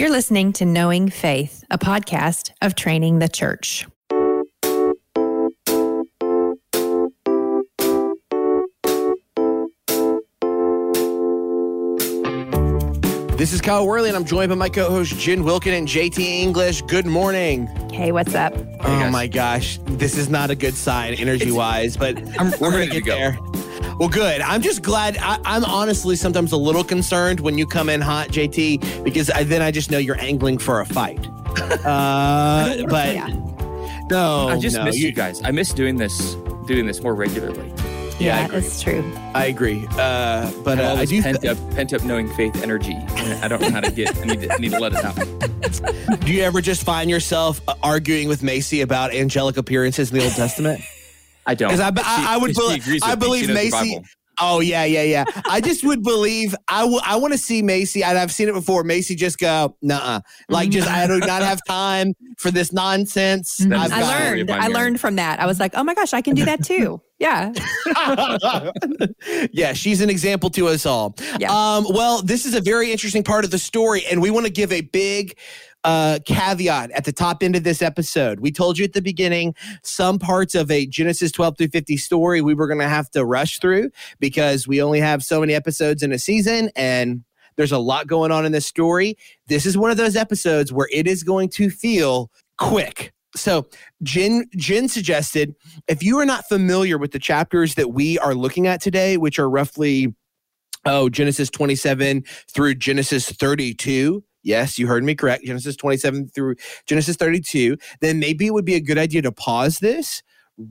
You're listening to Knowing Faith, a podcast of Training the Church. This is Kyle Worley, and I'm joined by my co-host Jen Wilkin and JT English. Good morning. Hey, what's up? oh guys. my gosh, this is not a good sign energy-wise, but I'm- we're gonna ready to get go. there. Well, good. I'm just glad. I, I'm honestly sometimes a little concerned when you come in hot, JT, because I, then I just know you're angling for a fight. Uh, but Yeah. no, I just no, miss you guys. I miss doing this, doing this more regularly. Yeah, I Yeah, agree. it's true. I agree. Uh, but uh, I do. pent up, pent up knowing faith energy. I don't know how to get. I need to, I need to let it out. do you ever just find yourself uh, arguing with Macy about angelic appearances in the Old Testament? I don't. 'Cause I- She- I- I would 'cause she believe- agrees I believe She knows the Macy- Oh yeah, yeah, yeah. I just would believe. I w- I want to see Macy, and I've seen it before. Macy just go, nah, like just I do not have time for this nonsense. That I've I the got- story of learned. I learned from that. I was like, oh my gosh, I can do that too. Yeah. yeah, she's an example to us all. Yeah. Um, well, this is a very interesting part of the story, and we want to give a big uh, caveat at the top end of this episode. We told you at the beginning some parts of a Genesis 12 through 50 story we were going to have to rush through because we only have so many episodes in a season, and there's a lot going on in this story. This is one of those episodes where it is going to feel quick. So, Jen Jen suggested if you are not familiar with the chapters that we are looking at today, which are roughly oh Genesis 27 through Genesis 32. Yes, you heard me correct. Genesis 27 through Genesis 32. Then maybe it would be a good idea to pause this,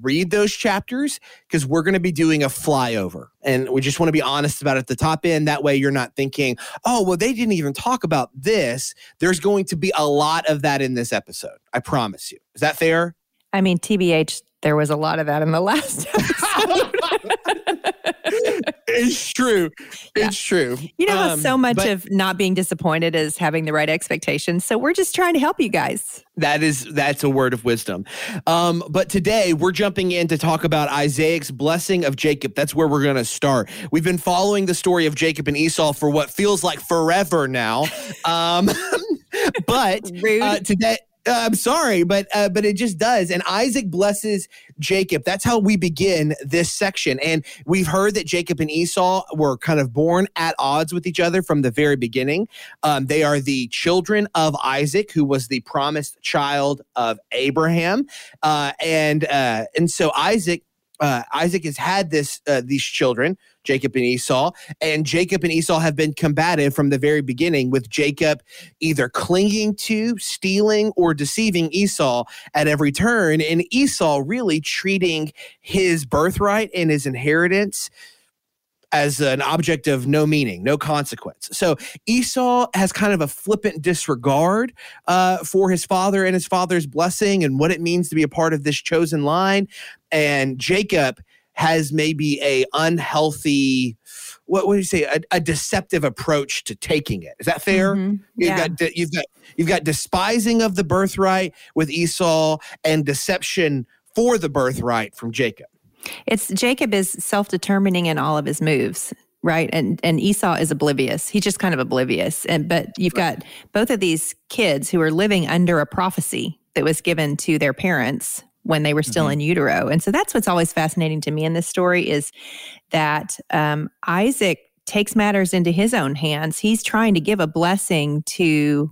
read those chapters, because we're going to be doing a flyover. And we just want to be honest about it at the top end. That way you're not thinking, oh, well, they didn't even talk about this. There's going to be a lot of that in this episode. I promise you. Is that fair? I mean, TBH, there was a lot of that in the last episode. It's true. It's true. You know how Um, so much but of not being disappointed is having the right expectations. So we're just trying to help you guys. that is that's a word of wisdom. Um, but today we're jumping in to talk about Isaac's blessing of Jacob. That's where we're going to start. We've been following the story of Jacob and Esau for what feels like forever now. Um, but uh, today. Uh, I'm sorry, but uh, but it just does. And Isaac blesses Jacob. That's how we begin this section. And we've heard that Jacob and Esau were kind of born at odds with each other from the very beginning. Um, they are the children of Isaac, who was the promised child of Abraham, uh, and uh, and so Isaac. Uh, Isaac has had this uh, these children, Jacob and Esau, and Jacob and Esau have been combative from the very beginning, with Jacob either clinging to, stealing, or deceiving Esau at every turn, and Esau really treating his birthright and his inheritance as an object of no meaning, no consequence. So Esau has kind of a flippant disregard uh, for his father and his father's blessing and what it means to be a part of this chosen line. And Jacob has maybe a unhealthy, what would you say, a, a deceptive approach to taking it. Is that fair? Mhm. You've Yeah. got de- you've got you've got despising of the birthright with Esau and deception for the birthright from Jacob. It's Jacob is self-determining in all of his moves, right? And and Esau is oblivious. He's just kind of oblivious. And but you've got both of these kids who are living under a prophecy that was given to their parents when they were still in utero. And so that's what's always fascinating to me in this story is that um, Isaac takes matters into his own hands. He's trying to give a blessing to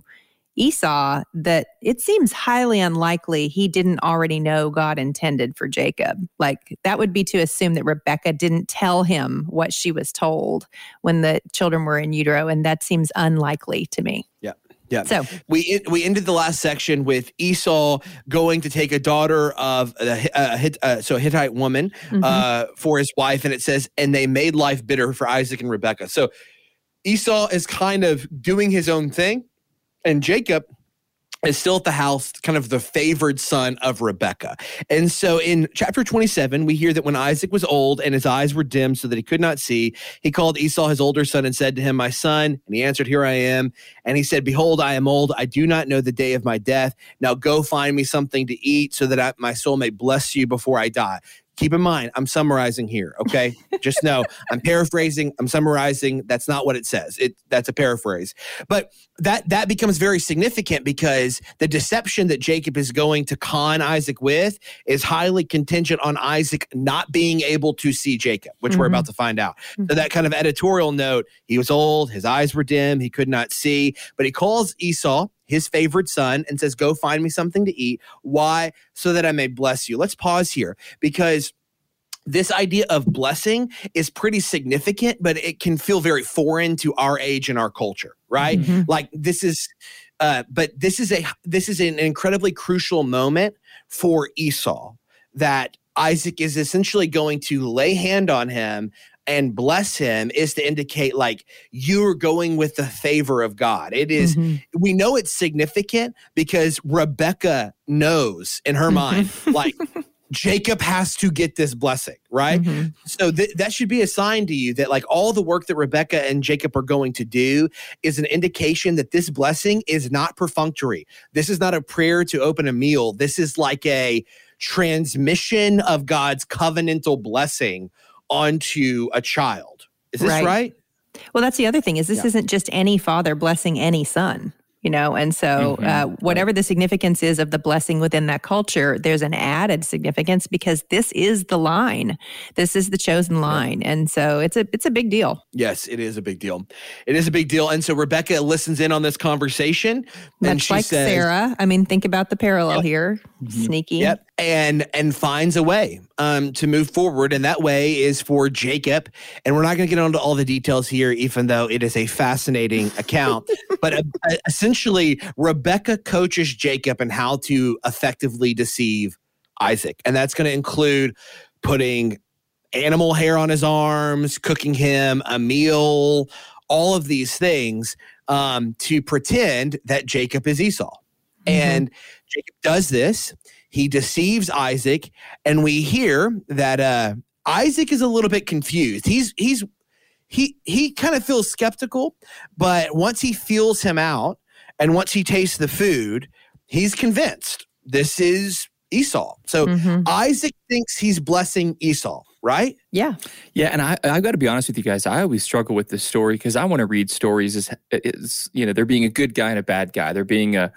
Esau that it seems highly unlikely he didn't already know God intended for Jacob. Like that would be to assume that Rebecca didn't tell him what she was told when the children were in utero. And that seems unlikely to me. Yeah. Yeah. So We we ended the last section with Esau going to take a daughter of a, a, Hit- uh, so a Hittite woman mhm. uh, for his wife, and it says, and they made life bitter for Isaac and Rebekah. So Esau is kind of doing his own thing, and Jacob is still at the house, kind of the favored son of Rebekah. And so in chapter 27, we hear that when Isaac was old and his eyes were dim so that he could not see, he called Esau his older son and said to him, My son. And he answered, Here I am. And he said, Behold, I am old. I do not know the day of my death. Now go find me something to eat so that I, my soul may bless you before I die. Keep in mind, I'm summarizing here. Okay, just know I'm paraphrasing. I'm summarizing. That's not what it says. It that's a paraphrase. But that that becomes very significant because the deception that Jacob is going to con Isaac with is highly contingent on Isaac not being able to see Jacob, which mm-hmm. we're about to find out. Mm-hmm. So that kind of editorial note: he was old, his eyes were dim, he could not see, but he calls Esau his favorite son and says, Go find me something to eat. Why? So that I may bless you. Let's pause here because this idea of blessing is pretty significant, but it can feel very foreign to our age and our culture, right? Mm-hmm. Like this is, uh, but this is a this is an incredibly crucial moment for Esau that Isaac is essentially going to lay hand on him and bless him is to indicate like you're going with the favor of God. It is, mm-hmm. we know it's significant because Rebecca knows in her mind, like, Jacob has to get this blessing, right? Mm-hmm. So th- that should be a sign to you that, like, all the work that Rebecca and Jacob are going to do is an indication that this blessing is not perfunctory. This is not a prayer to open a meal. This is like a transmission of God's covenantal blessing onto a child. Is this right? right? Well, that's the other thing is this yeah. isn't just any father blessing any son you know and so mm-hmm. uh, whatever the significance is of the blessing within that culture there's an added significance because this is the line this is the chosen line yeah. and so it's a it's a big deal yes it is a big deal it is a big deal and so rebecca listens in on this conversation Much and she like says, sarah i mean think about the parallel yep. here mm-hmm. sneaky yep and and finds a way um, to move forward. And that way is for jacob. And we're not going to get into all the details here even though it is a fascinating account. But uh, essentially rebecca coaches jacob and how to effectively deceive isaac. And that's going to include putting animal hair on his arms cooking him a meal all of these things um, to pretend that jacob is esau. Mm-hmm. and jacob does this he deceives Isaac, and we hear that uh, Isaac is a little bit confused. He's he's he he kind of feels skeptical, but once he feels him out and once he tastes the food, he's convinced this is Esau. So mm-hmm. Isaac thinks he's blessing Esau, right? Yeah. Yeah. And I, I've got to be honest with you guys. I always struggle with this story because I want to read stories as, as, you know, they're being a good guy and a bad guy. They're being a,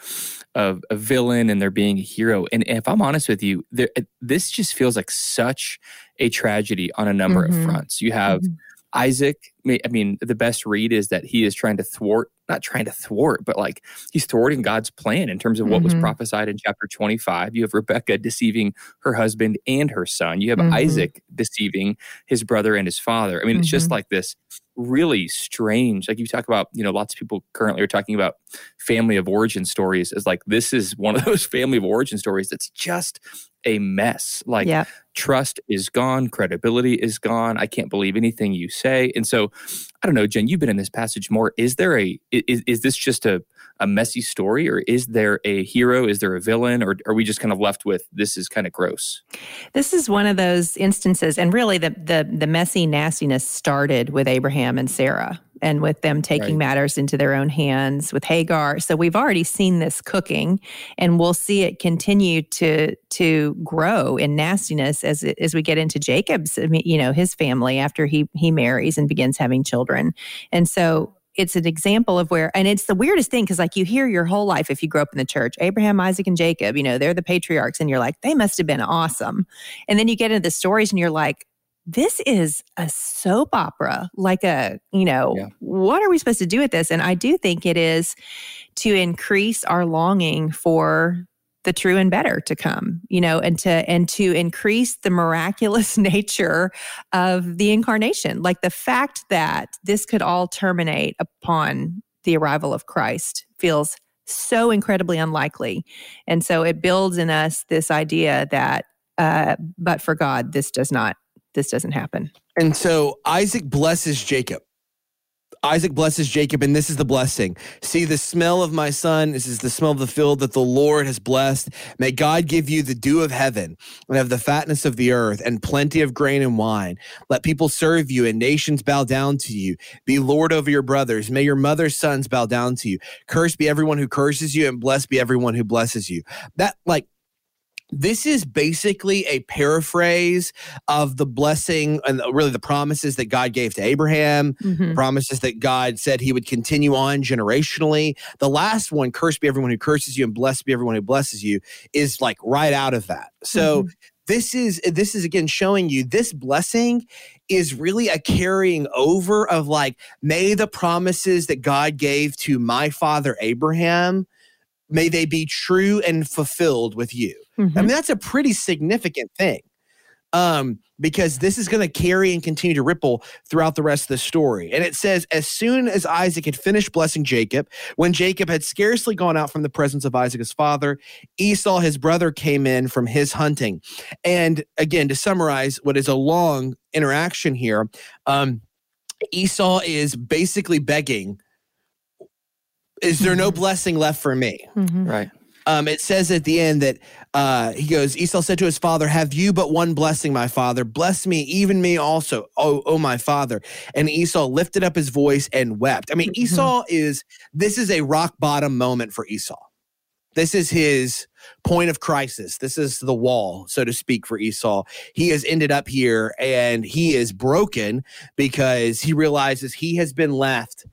a, a villain and they're being a hero. And if I'm honest with you, there, this just feels like such a tragedy on a number mm-hmm. of fronts. You have mm-hmm. Isaac. I mean, the best read is that he is trying to thwart not trying to thwart, but like he's thwarting God's plan in terms of what mm-hmm. was prophesied in chapter 25. You have Rebecca deceiving her husband and her son. You have mm-hmm. Isaac deceiving his brother and his father. I mean, mm-hmm. it's just mm-hmm. like this really strange. Like you talk about, you know, lots of people currently are talking about family of origin stories as like this is one of those family of origin stories that's just a mess. Like trust is gone, credibility is gone. I can't believe anything you say. And so I don't know, Jen, you've been in this passage more. Is there a is, is this just a, a messy story or is there a hero? Is there a villain? Or are we just kind of left with this is kind of gross? This is one of those instances, and really the the the messy nastiness started with Abraham and Sarah and with them taking right. matters into their own hands with Hagar. So we've already seen this cooking and we'll see it continue to to grow in nastiness as as we get into Jacob's you know his family after he he marries and begins having children. And so it's an example of where and it's the weirdest thing because like you hear your whole life if you grew up in the church abraham isaac and jacob you know they're the patriarchs and you're like they must have been awesome and then you get into the stories and you're like this is a soap opera, like a, you know, yeah. what are we supposed to do with this? And I do think it is to increase our longing for the true and better to come you know and to and to increase the miraculous nature of the incarnation like the fact that this could all terminate upon the arrival of christ feels so incredibly unlikely and so it builds in us this idea that uh, but for god this does not this doesn't happen. And so Isaac blesses Jacob. Isaac blesses Jacob, and this is the blessing. See, the smell of my son, this is the smell of the field that the Lord has blessed. May God give you the dew of heaven and have the fatness of the earth and plenty of grain and wine. Let people serve you and nations bow down to you. Be Lord over your brothers. May your mother's sons bow down to you. Cursed be everyone who curses you, and blessed be everyone who blesses you. That, like, this is basically a paraphrase of the blessing and really the promises that God gave to Abraham, Mhm. promises that God said he would continue on generationally. The last one, cursed be everyone who curses you and blessed be everyone who blesses you, is like right out of that. So this is this is again showing you this blessing is really a carrying over of like may the promises that God gave to my father Abraham may they be true and fulfilled with you. Mhm. I mean, that's a pretty significant thing. Um, because this is going to carry and continue to ripple throughout the rest of the story. And it says, as soon as Isaac had finished blessing Jacob, when Jacob had scarcely gone out from the presence of Isaac his father, Esau his brother came in from his hunting. And again, to summarize what is a long interaction here, um, Esau is basically begging, Is there no Mhm. blessing left for me? Mhm. Right. um, it says at the end that uh, he goes, Esau said to his father, Have you but one blessing, my father? Bless me, even me also, oh, oh, my father. And Esau lifted up his voice and wept. I mean, Mhm. Esau is, this is a rock bottom moment for Esau. This is his point of crisis. This is the wall, so to speak, for Esau. He has ended up here and he is broken because he realizes he has been left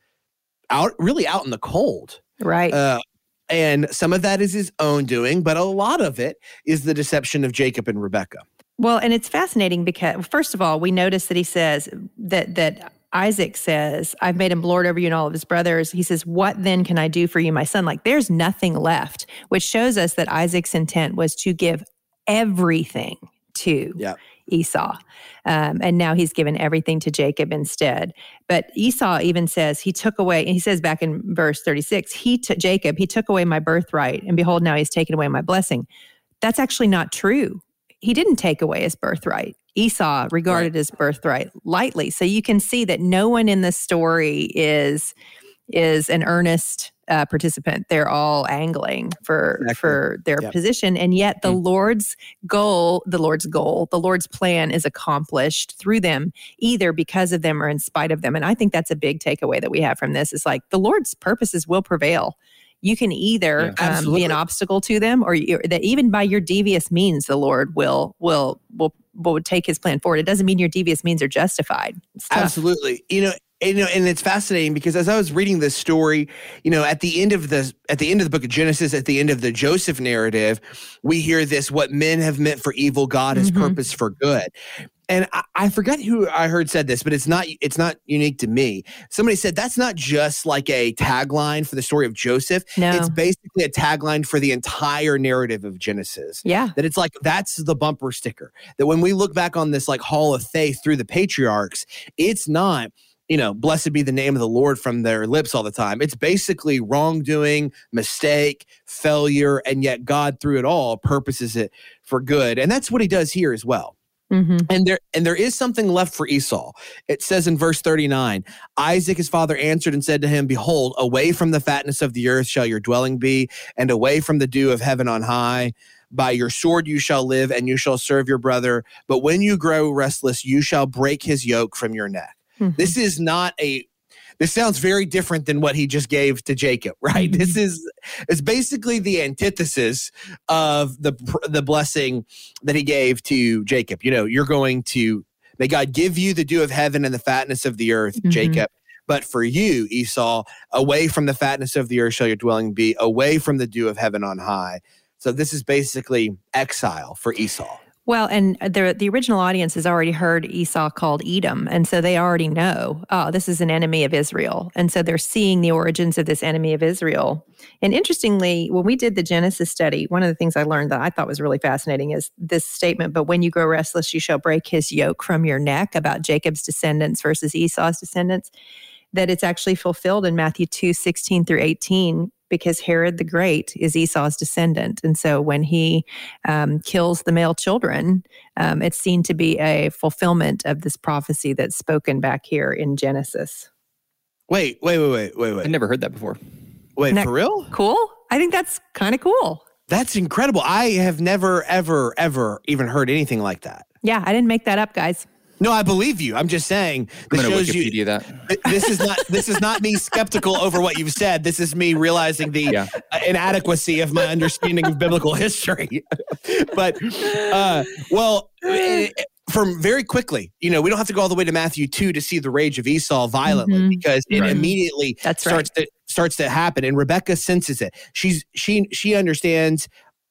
out, really out in the cold. Right. Uh, and some of that is his own doing, but a lot of it is the deception of Jacob and Rebecca. Well, and it's fascinating because first of all, we notice that he says that that Isaac says, I've made him lord over you and all of his brothers. He says, What then can I do for you, my son? Like there's nothing left, which shows us that Isaac's intent was to give everything to Yeah. Esau. Um, and now he's given everything to Jacob instead. But Esau even says he took away, and he says back in verse 36, he took Jacob, he took away my birthright, and behold, now he's taken away my blessing. That's actually not true. He didn't take away his birthright. Esau regarded his birthright lightly. So you can see that no one in this story is is an earnest uh, participant. They're all angling for Exactly. for their Yep. position, and yet the Lord's goal, the Lord's goal, the Lord's plan is accomplished through them, either because of them or in spite of them. And I think that's a big takeaway that we have from this. Is like the Lord's purposes will prevail. You can either Yeah. um, be an obstacle to them, or you, that even by your devious means, the Lord will will will will take His plan forward. It doesn't mean your devious means are justified. Absolutely. You know, and, you know, and it's fascinating because as I was reading this story, you know, at the end of the at the end of the book of Genesis, at the end of the Joseph narrative, we hear this: "What men have meant for evil, God has Mhm. purposed for good." And I, I forgot who I heard said this, but it's not it's not unique to me. Somebody said that's not just like a tagline for the story of Joseph. No. It's basically a tagline for the entire narrative of Genesis yeah. that it's like that's the bumper sticker that when we look back on this like hall of faith through the patriarchs it's not you know blessed be the name of the lord from their lips all the time it's basically wrongdoing mistake failure and yet god through it all purposes it for good and that's what he does here as well hmm and there and there is something left for Esau. It says in verse 39, Isaac his father answered and said to him, Behold, away from the fatness of the earth shall your dwelling be, and away from the dew of heaven on high. By your sword you shall live, and you shall serve your brother. But when you grow restless, you shall break his yoke from your neck. This is not a this sounds very different than what he just gave to Jacob, right? This is it's basically the antithesis of the the blessing that he gave to Jacob. You know, you're going to may God give you the dew of heaven and the fatness of the earth, Mhm. Jacob. But for you, Esau, away from the fatness of the earth shall your dwelling be, away from the dew of heaven on high. So this is basically exile for Esau. Well, and the the original audience has already heard Esau called Edom, and so they already know, oh, this is an enemy of Israel, and so they're seeing the origins of this enemy of Israel. And interestingly, when we did the Genesis study, one of the things I learned that I thought was really fascinating is this statement: "But when you grow restless, you shall break his yoke from your neck." About Jacob's descendants versus Esau's descendants. That it's actually fulfilled in Matthew 2, 16 through 18, because Herod the Great is Esau's descendant. And so when he um, kills the male children, um, it's seen to be a fulfillment of this prophecy that's spoken back here in Genesis. Wait, wait, wait, wait, wait, I wait. never heard that before. Wait, Next- for real? Cool. I think that's kind of cool. That's incredible. I have never, ever, ever even heard anything like that. Yeah, I didn't make that up, guys. No, I believe you. I'm just saying. This I'm shows Wikipedia you, that. This is not. This is not me skeptical over what you've said. This is me realizing the yeah. inadequacy of my understanding of biblical history. but, uh, well, from very quickly, you know, we don't have to go all the way to Matthew two to see the rage of Esau violently mm-hmm. because it right. immediately That's starts right. to starts to happen, and Rebecca senses it. She's she she understands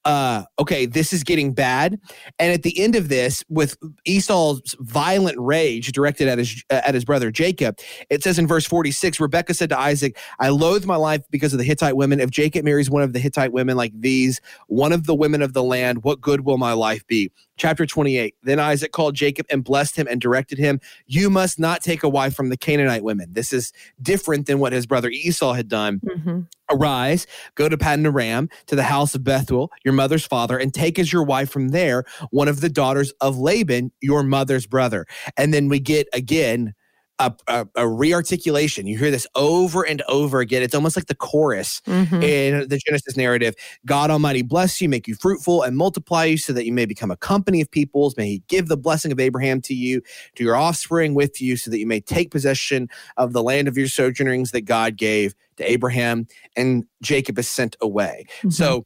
uh, okay, this is getting bad. And at the end of this, with Esau's violent rage directed at his at his brother Jacob, it says in verse 46, Rebecca said to Isaac, I loathe my life because of the Hittite women. If Jacob marries one of the Hittite women like these, one of the women of the land, what good will my life be? Chapter 28. Then Isaac called Jacob and blessed him and directed him, You must not take a wife from the Canaanite women. This is different than what his brother Esau had done. Mm-hmm. Arise, go to Paddan Aram, to the house of Bethuel, your mother's father, and take as your wife from there one of the daughters of Laban, your mother's brother. And then we get again a, a, a rearticulation. You hear this over and over again. It's almost like the chorus mm-hmm. in the Genesis narrative. God Almighty bless you, make you fruitful, and multiply you so that you may become a company of peoples. May He give the blessing of Abraham to you, to your offspring with you, so that you may take possession of the land of your sojournings that God gave to Abraham. And Jacob is sent away. Mm-hmm. So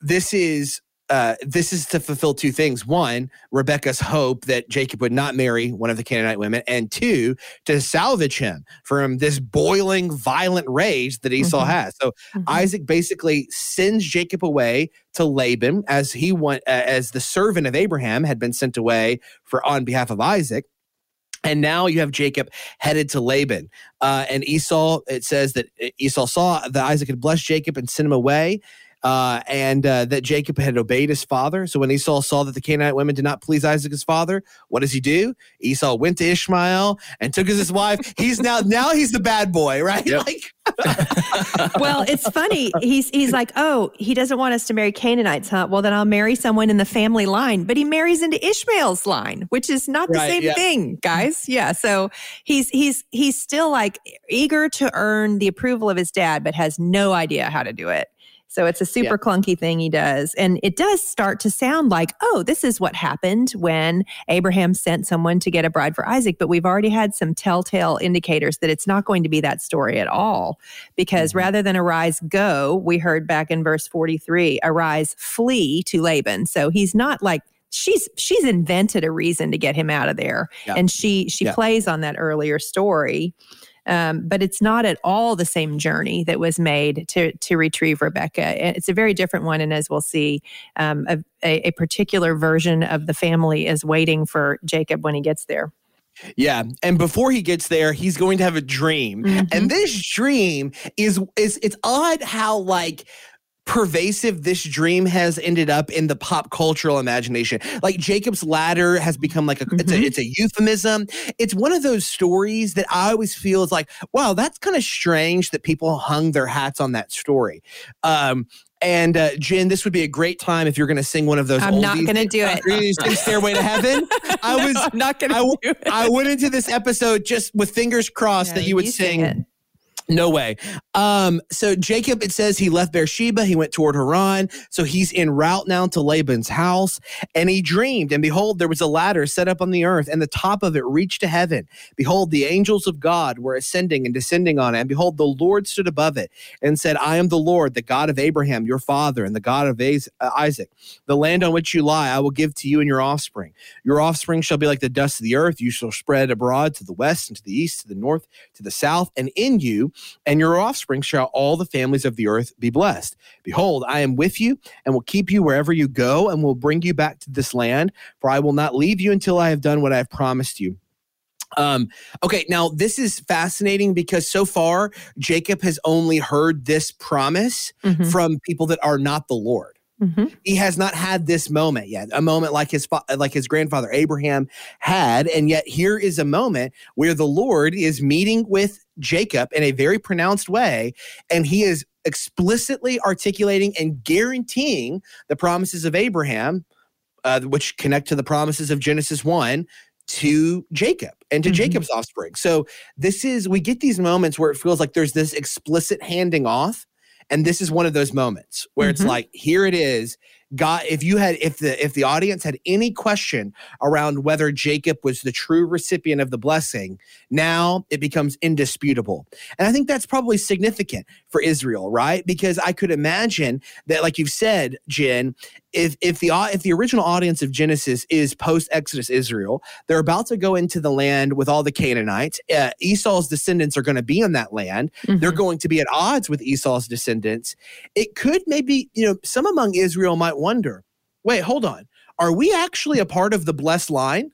this is uh, this is to fulfill two things. One, Rebecca's hope that Jacob would not marry one of the Canaanite women, and two, to salvage him from this boiling, violent rage that Esau mm-hmm. has. So mm-hmm. Isaac basically sends Jacob away to Laban as he went uh, as the servant of Abraham had been sent away for on behalf of Isaac. And now you have Jacob headed to Laban. Uh, and Esau, it says that uh, Esau saw that Isaac had blessed Jacob and sent him away uh, and uh, that Jacob had obeyed his father. So when Esau saw that the Canaanite women did not please Isaac his father, what does he do? Esau went to Ishmael and took as his wife. He's now now he's the bad boy, right? Yep. Like, well, it's funny. He's he's like, oh, he doesn't want us to marry Canaanites, huh? Well, then I'll marry someone in the family line. But he marries into Ishmael's line, which is not the right, same yeah. thing, guys. Yeah. So he's he's he's still like eager to earn the approval of his dad, but has no idea how to do it. So it's a super yeah. clunky thing he does. And it does start to sound like, oh, this is what happened when Abraham sent someone to get a bride for Isaac. But we've already had some telltale indicators that it's not going to be that story at all. Because mm-hmm. rather than arise, go, we heard back in verse 43, arise, flee to Laban. So he's not like, she's she's invented a reason to get him out of there yeah. and she she yeah. plays on that earlier story um, but it's not at all the same journey that was made to to retrieve Rebecca. It's a very different one, and as we'll see, um, a, a particular version of the family is waiting for Jacob when he gets there. Yeah, and before he gets there, he's going to have a dream, mm-hmm. and this dream is is it's odd how like pervasive this dream has ended up in the pop cultural imagination. Like Jacob's ladder has become like a mm-hmm. it's a mm-hmm. it's a euphemism. It's one of those stories that I always feel is like, wow, that's kind of strange that people hung their hats on that story. Um, and uh, Jen, this would be a great time if you're going to sing one of those. I'm not going to do it. Sing "Stairway to Heaven." I was not going to. I, I went into this episode just with fingers crossed that you would you sing no way. Um, so Jacob, it says he left Beersheba, he went toward Haran. So he's en route now to Laban's house, and he dreamed, and behold, there was a ladder set up on the earth, and the top of it reached to heaven. Behold, the angels of God were ascending and descending on it, and behold, the Lord stood above it and said, I am the Lord, the God of Abraham, your father, and the God of uh, Isaac. The land on which you lie, I will give to you and your offspring. Your offspring shall be like the dust of the earth. You shall spread abroad to the west and to the east, to the north, to the south, and in you and your offspring shall all the families of the earth be blessed. Behold, I am with you and will keep you wherever you go and will bring you back to this land, for I will not leave you until I have done what I have promised you. Um, okay, now this is fascinating because so far Jacob has only heard this promise mm-hmm. from people that are not the Lord. Mm-hmm. He has not had this moment yet, a moment like his fa- like his grandfather Abraham had, and yet here is a moment where the Lord is meeting with Jacob in a very pronounced way, and he is explicitly articulating and guaranteeing the promises of Abraham, uh, which connect to the promises of Genesis one to Jacob and to mm-hmm. Jacob's offspring. So this is we get these moments where it feels like there's this explicit handing off and this is one of those moments where mm-hmm. it's like, here it is. God, if you had, if the if the audience had any question around whether Jacob was the true recipient of the blessing, now it becomes indisputable. And I think that's probably significant for Israel, right? Because I could imagine that, like you've said, Jen, if if the if the original audience of Genesis is post Exodus Israel, they're about to go into the land with all the Canaanites. Uh, Esau's descendants are going to be in that land. Mm-hmm. They're going to be at odds with Esau's descendants. It could maybe you know some among Israel might wonder, wait, hold on, are we actually a part of the blessed line?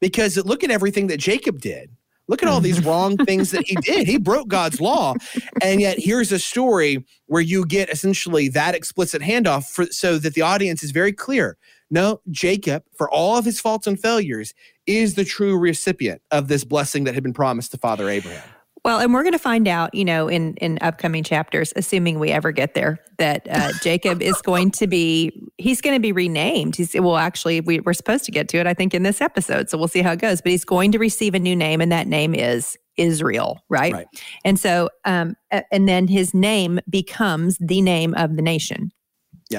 Because look at everything that Jacob did. Look at all these mm-hmm. wrong things that he did. He broke God's law. And yet here's a story where you get essentially that explicit handoff for, so that the audience is very clear. No, Jacob, for all of his faults and failures, is the true recipient of this blessing that had been promised to Father Abraham. Well, and we're going to find out, you know, in in upcoming chapters, assuming we ever get there, that uh, Jacob is going to be he's going to be renamed. He's well, actually, we, we're supposed to get to it, I think, in this episode. So we'll see how it goes. But he's going to receive a new name, and that name is Israel, right? right. And so, um, and then his name becomes the name of the nation.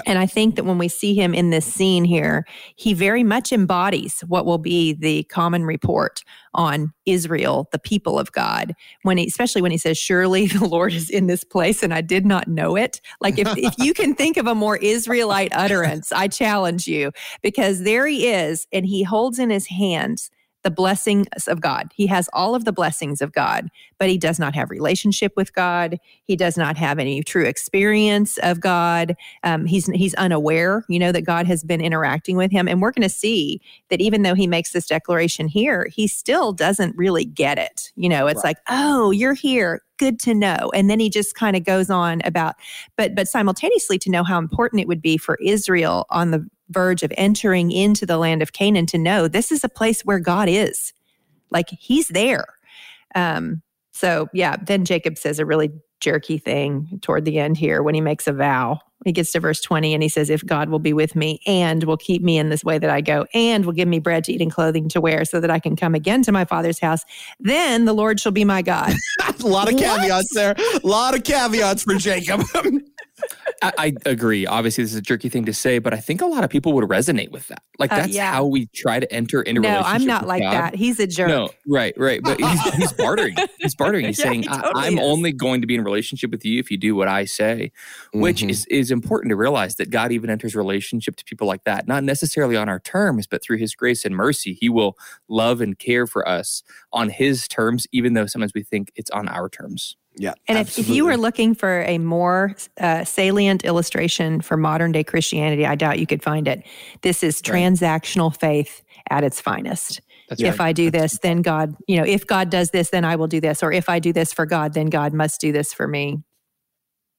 And I think that when we see him in this scene here, he very much embodies what will be the common report on Israel, the people of God. When he, especially when he says, "Surely the Lord is in this place, and I did not know it." Like if if you can think of a more Israelite utterance, I challenge you because there he is, and he holds in his hands the blessings of God. He has all of the blessings of God, but he does not have relationship with God. He does not have any true experience of God. Um, he's he's unaware, you know, that God has been interacting with him. And we're going to see that even though he makes this declaration here, he still doesn't really get it. You know, it's right. like, oh, you're here good to know and then he just kind of goes on about but but simultaneously to know how important it would be for Israel on the verge of entering into the land of Canaan to know this is a place where God is. Like he's there. Um, so yeah, then Jacob says a really jerky thing toward the end here when he makes a vow. He gets to verse 20 and he says, If God will be with me and will keep me in this way that I go and will give me bread to eat and clothing to wear so that I can come again to my father's house, then the Lord shall be my God. a lot of caveats there. A lot of caveats for Jacob. I, I, agree. Obviously, this is a jerky thing to say, but I think a lot of people would resonate with that. Like uh, that's uh, yeah. how we try to enter into no, I'm not like God. that. He's a jerk. No, right, right. But he's, he's bartering. He's bartering. He's yeah, saying, he totally "I'm is. only going to be in relationship with you if you do what I say," which mm-hmm. is is important to realize that God even enters relationship to people like that, not necessarily on our terms, but through His grace and mercy. He will love and care for us on His terms, even though sometimes we think it's on our terms. Yeah. And if, if, you were looking for a more uh, salient illustration for modern day Christianity, I doubt you could find it. This is transactional right. faith at its finest. That's if right. I do this, then God, you know, if God does this, then I will do this. Or if I do this for God, then God must do this for me.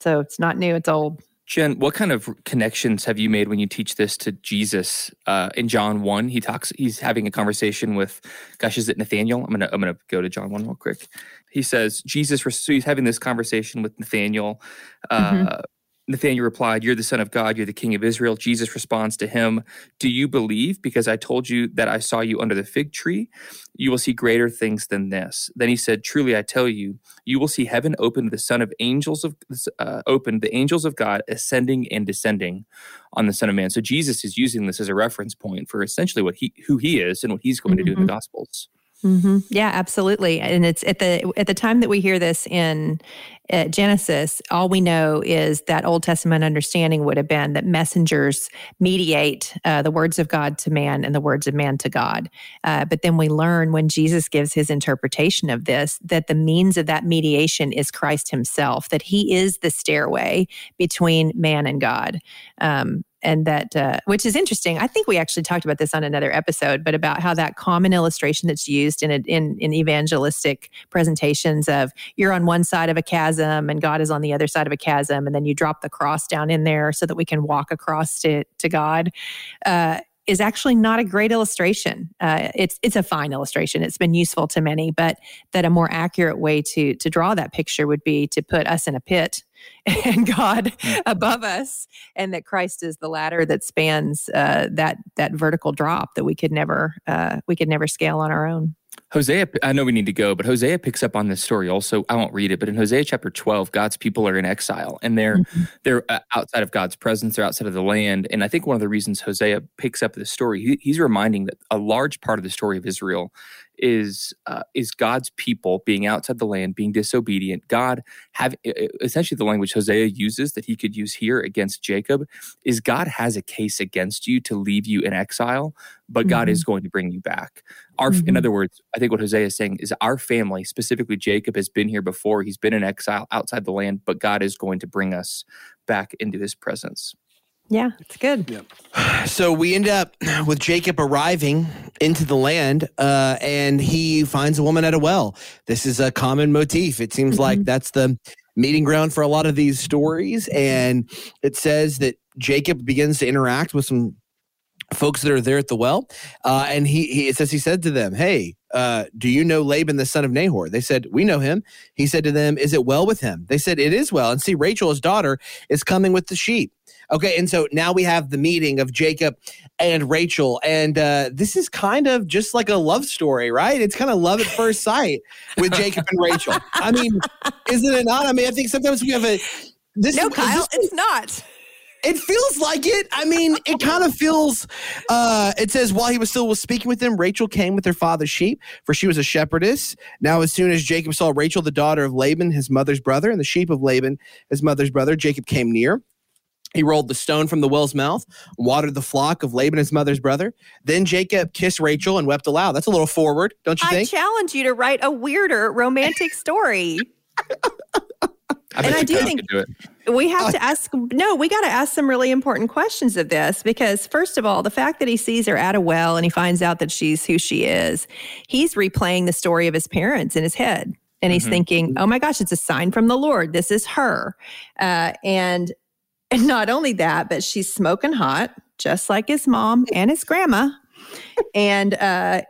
So it's not new, it's old. Jen, what kind of connections have you made when you teach this to Jesus? Uh, in John one, he talks. He's having a conversation with, gosh, is it Nathaniel? I'm gonna I'm gonna go to John one real quick. He says Jesus. So he's having this conversation with Nathaniel. Uh, mm-hmm. Nathanael replied, You're the Son of God, you're the King of Israel. Jesus responds to him, Do you believe because I told you that I saw you under the fig tree? You will see greater things than this. Then he said, Truly I tell you, you will see heaven open, the Son of angels of uh, open, the angels of God ascending and descending on the Son of Man. So Jesus is using this as a reference point for essentially what he who he is and what he's going mm-hmm. to do in the mm-hmm. Gospels. Mm-hmm. Yeah, absolutely. And it's at the at the time that we hear this in uh, Genesis, all we know is that Old Testament understanding would have been that messengers mediate uh, the words of God to man and the words of man to God. Uh, but then we learn when Jesus gives his interpretation of this that the means of that mediation is Christ Himself. That He is the stairway between man and God. Um, and that uh, which is interesting. I think we actually talked about this on another episode, but about how that common illustration that's used in a, in in evangelistic presentations of you're on one side of a chasm and God is on the other side of a chasm, and then you drop the cross down in there so that we can walk across to to God. Uh, is actually not a great illustration. Uh, it's it's a fine illustration. It's been useful to many, but that a more accurate way to to draw that picture would be to put us in a pit and God mm. above us, and that Christ is the ladder that spans uh, that that vertical drop that we could never uh, we could never scale on our own. Hosea, I know we need to go, but Hosea picks up on this story also. I won't read it, but in Hosea chapter 12, God's people are in exile and they're mm-hmm. they're uh, outside of God's presence, they're outside of the land. And I think one of the reasons Hosea picks up this story, he, he's reminding that a large part of the story of Israel is uh, is God's people being outside the land, being disobedient. God have essentially the language Hosea uses that he could use here against Jacob is God has a case against you to leave you in exile, but mm-hmm. God is mm-hmm. going to bring you back. Our, mm-hmm. in other words, I think what Hosea is saying is our family, specifically Jacob, has been here before. He's been in exile outside the land, but God is going to bring us back into His presence. Yeah, it's good. Yep. So we end up with Jacob arriving into the land, uh, and he finds a woman at a well. This is a common motif. It seems mm-hmm. like that's the meeting ground for a lot of these stories. And it says that Jacob begins to interact with some folks that are there at the well. Uh, and he, he, it says he said to them, Hey, uh, do you know Laban, the son of Nahor? They said, We know him. He said to them, Is it well with him? They said, It is well. And see, Rachel, his daughter, is coming with the sheep. Okay, and so now we have the meeting of Jacob and Rachel, and uh, this is kind of just like a love story, right? It's kind of love at first sight with Jacob and Rachel. I mean, isn't it not? I mean, I think sometimes we have a this. No, Kyle, this, it's not. It feels like it. I mean, it kind of feels. Uh, it says while he was still was speaking with them, Rachel came with her father's sheep, for she was a shepherdess. Now, as soon as Jacob saw Rachel, the daughter of Laban, his mother's brother, and the sheep of Laban, his mother's brother, Jacob came near. He rolled the stone from the well's mouth, watered the flock of Laban, his mother's brother. Then Jacob kissed Rachel and wept aloud. That's a little forward, don't you think? I challenge you to write a weirder romantic story. I and I do think do we have to ask. No, we got to ask some really important questions of this because, first of all, the fact that he sees her at a well and he finds out that she's who she is, he's replaying the story of his parents in his head. And he's mm-hmm. thinking, oh my gosh, it's a sign from the Lord. This is her. Uh, and and not only that, but she's smoking hot, just like his mom and his grandma. and uh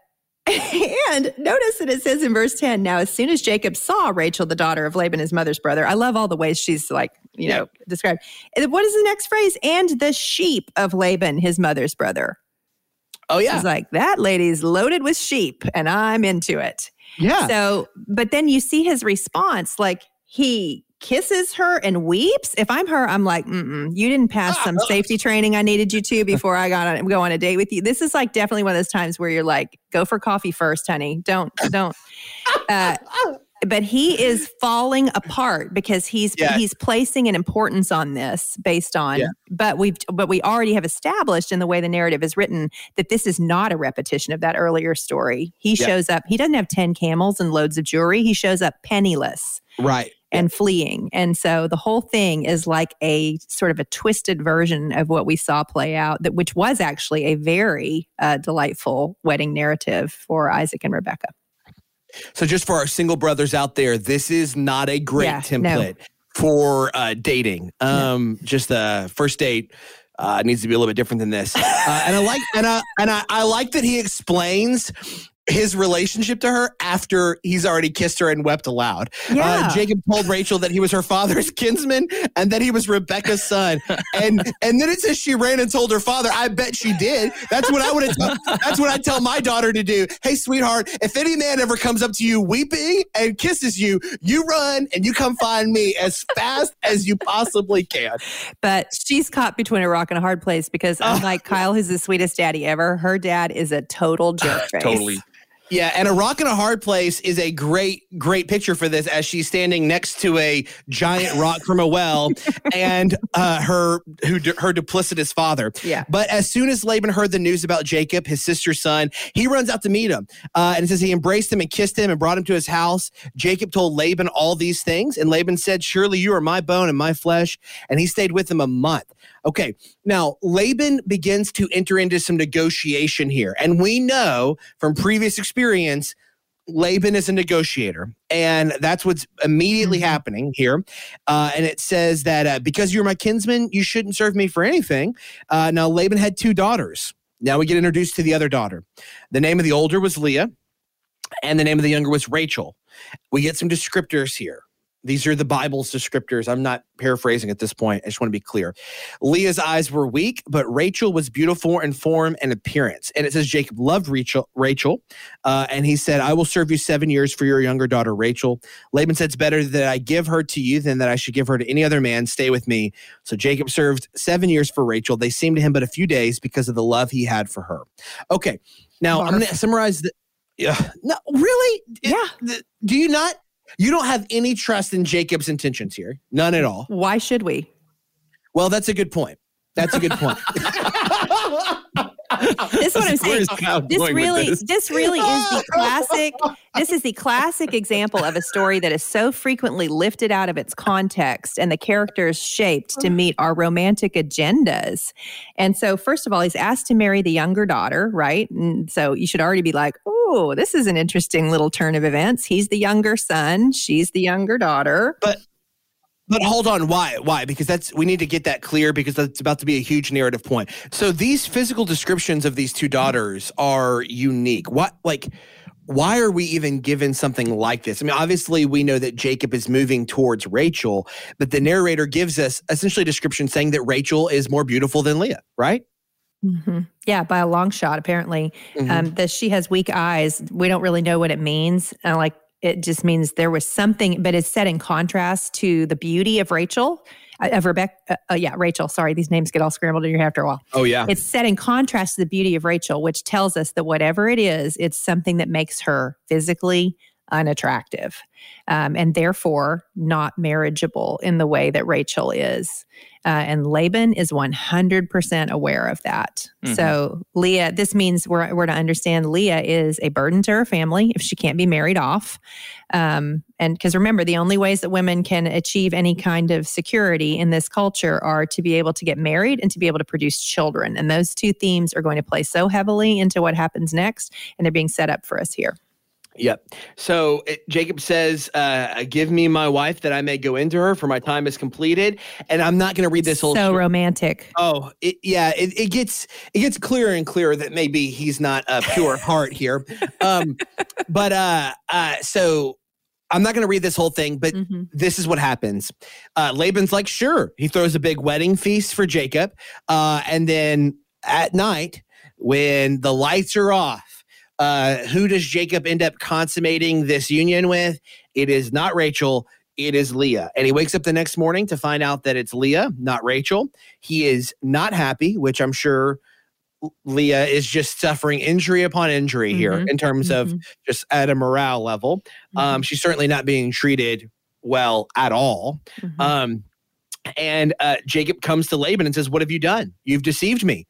and notice that it says in verse 10 now as soon as jacob saw rachel the daughter of laban his mother's brother i love all the ways she's like you know described. What is the next phrase? And the sheep of laban his mother's brother. Oh yeah. She's like that lady's loaded with sheep and i'm into it. Yeah. So but then you see his response like he kisses her and weeps. If I'm her, I'm like, mm you didn't pass some safety training I needed you to before I got on, go on a date with you. This is like definitely one of those times where you're like, go for coffee first, honey. Don't, don't. Uh, but he is falling apart because he's yeah. he's placing an importance on this based on yeah. but we've but we already have established in the way the narrative is written that this is not a repetition of that earlier story he yeah. shows up he doesn't have 10 camels and loads of jewelry he shows up penniless right and fleeing. And so the whole thing is like a sort of a twisted version of what we saw play out, that which was actually a very uh, delightful wedding narrative for Isaac and Rebecca. So, just for our single brothers out there, this is not a great yeah, template no. for uh, dating. Um, no. Just the first date uh, needs to be a little bit different than this. Uh, and I like and I and I, I like that he explains his relationship to her after he's already kissed her and wept aloud. Uh, yeah. Uh, Jacob told Rachel that he was her father's kinsman and that he was Rebecca's son. And and then it says she ran and told her father. I bet she did. That's what I would have. That's what I tell my daughter to do. Hey, sweetheart, if any man ever comes up to you weeping and kisses you, you run and you come find me as fast as you possibly can. But she's caught between a rock and a hard place because unlike uh, Kyle, who's the sweetest daddy ever, her dad is a total jerk face. totally. Yeah, and a rock in a hard place is a great, great picture for this as she's standing next to a giant rock from a well and uh, her who her duplicitous father. Yeah. But as soon as Laban heard the news about Jacob, his sister's son, he runs out to meet him. Uh, and it says he embraced him and kissed him and brought him to his house. Jacob told Laban all these things, and Laban said, Surely you are my bone and my flesh. And he stayed with him a month. Okay, now Laban begins to enter into some negotiation here. And we know from previous experience, Laban is a negotiator. And that's what's immediately mm-hmm. happening here. Uh, and it says that uh, because you're my kinsman, you shouldn't serve me for anything. Uh, now, Laban had two daughters. Now we get introduced to the other daughter. The name of the older was Leah, and the name of the younger was Rachel. We get some descriptors here. These are the Bible's descriptors. I'm not paraphrasing at this point. I just want to be clear. Leah's eyes were weak, but Rachel was beautiful in form and appearance. And it says Jacob loved Rachel, Rachel uh, and he said, I will serve you seven years for your younger daughter, Rachel. Laban said, It's better that I give her to you than that I should give her to any other man. Stay with me. So Jacob served seven years for Rachel. They seemed to him but a few days because of the love he had for her. Okay. Now Barf. I'm going to summarize the. Yeah. No, really? Yeah. Do you not you don't have any trust in Jacob's intentions here. None at all. Why should we? Well, that's a good point. That's a good point. this is what I'm saying. This really, this? this really is the classic. This is the classic example of a story that is so frequently lifted out of its context and the characters shaped to meet our romantic agendas. And so, first of all, he's asked to marry the younger daughter, right? And so you should already be like, oh, this is an interesting little turn of events. He's the younger son, she's the younger daughter. But but hold on, why? Why? Because that's we need to get that clear because that's about to be a huge narrative point. So these physical descriptions of these two daughters are unique. What like why are we even given something like this? I mean, obviously we know that Jacob is moving towards Rachel, but the narrator gives us essentially a description saying that Rachel is more beautiful than Leah, right? Mm-hmm. Yeah, by a long shot, apparently. Mm-hmm. Um, that she has weak eyes. We don't really know what it means. Uh, like it just means there was something, but it's set in contrast to the beauty of Rachel, uh, of Rebecca. Uh, uh, yeah, Rachel. Sorry, these names get all scrambled in your head after a while. Oh, yeah. It's set in contrast to the beauty of Rachel, which tells us that whatever it is, it's something that makes her physically unattractive um, and therefore not marriageable in the way that Rachel is. Uh, and Laban is 100% aware of that. Mm-hmm. So, Leah, this means we're, we're to understand Leah is a burden to her family if she can't be married off. Um, and because remember, the only ways that women can achieve any kind of security in this culture are to be able to get married and to be able to produce children. And those two themes are going to play so heavily into what happens next, and they're being set up for us here. Yep. So it, Jacob says, uh, "Give me my wife that I may go into her, for my time is completed." And I'm not going to read this whole. So story. romantic. Oh, it, yeah. It, it, gets it gets clearer and clearer that maybe he's not a pure heart here. Um, but uh, uh, so I'm not going to read this whole thing, but mm-hmm. this is what happens. Uh, Laban's like, sure. He throws a big wedding feast for Jacob, uh, and then at night when the lights are off uh, who does Jacob end up consummating this union with? It is not Rachel. It is Leah. And he wakes up the next morning to find out that it's Leah, not Rachel. He is not happy, which I'm sure Leah is just suffering injury upon injury mm-hmm. here in terms mm-hmm. of just at a morale level. Um, mm-hmm. Um, she's certainly not being treated well at all. Mm-hmm. Um, and uh, Jacob comes to Laban and says, What have you done? You've deceived me.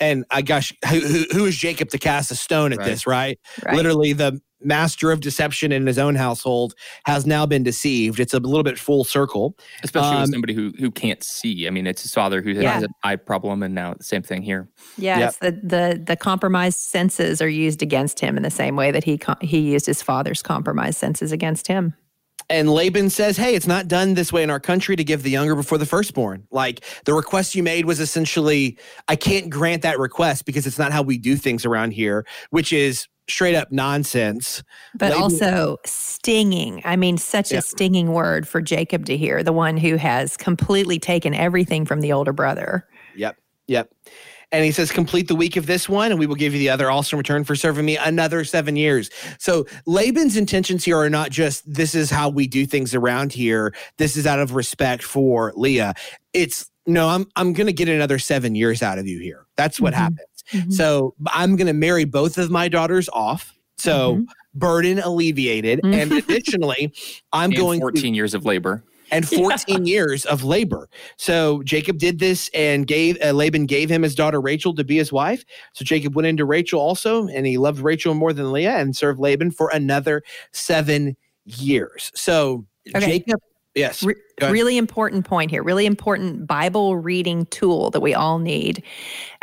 And I gosh, who, who is Jacob to cast a stone at right. this, right? right? Literally, the master of deception in his own household has now been deceived. It's a little bit full circle, especially um, with somebody who who can't see. I mean, it's his father who yeah. has an eye problem, and now the same thing here. Yes, yep. the the the compromised senses are used against him in the same way that he he used his father's compromised senses against him. And Laban says, Hey, it's not done this way in our country to give the younger before the firstborn. Like the request you made was essentially, I can't grant that request because it's not how we do things around here, which is straight up nonsense. But Laban, also stinging. I mean, such yeah. a stinging word for Jacob to hear, the one who has completely taken everything from the older brother. Yep. Yep. And he says, complete the week of this one, and we will give you the other also in return for serving me another seven years. So Laban's intentions here are not just this is how we do things around here. This is out of respect for Leah. It's no, I'm I'm gonna get another seven years out of you here. That's what mm-hmm. happens. Mm-hmm. So I'm gonna marry both of my daughters off. So mm-hmm. burden alleviated. And mm-hmm. additionally, I'm and going 14 to, years of labor and 14 yeah. years of labor. So Jacob did this and gave uh, Laban gave him his daughter Rachel to be his wife. So Jacob went into Rachel also, and he loved Rachel more than Leah and served Laban for another seven years. So okay. Jacob Yes. Re- really important point here, really important Bible reading tool that we all need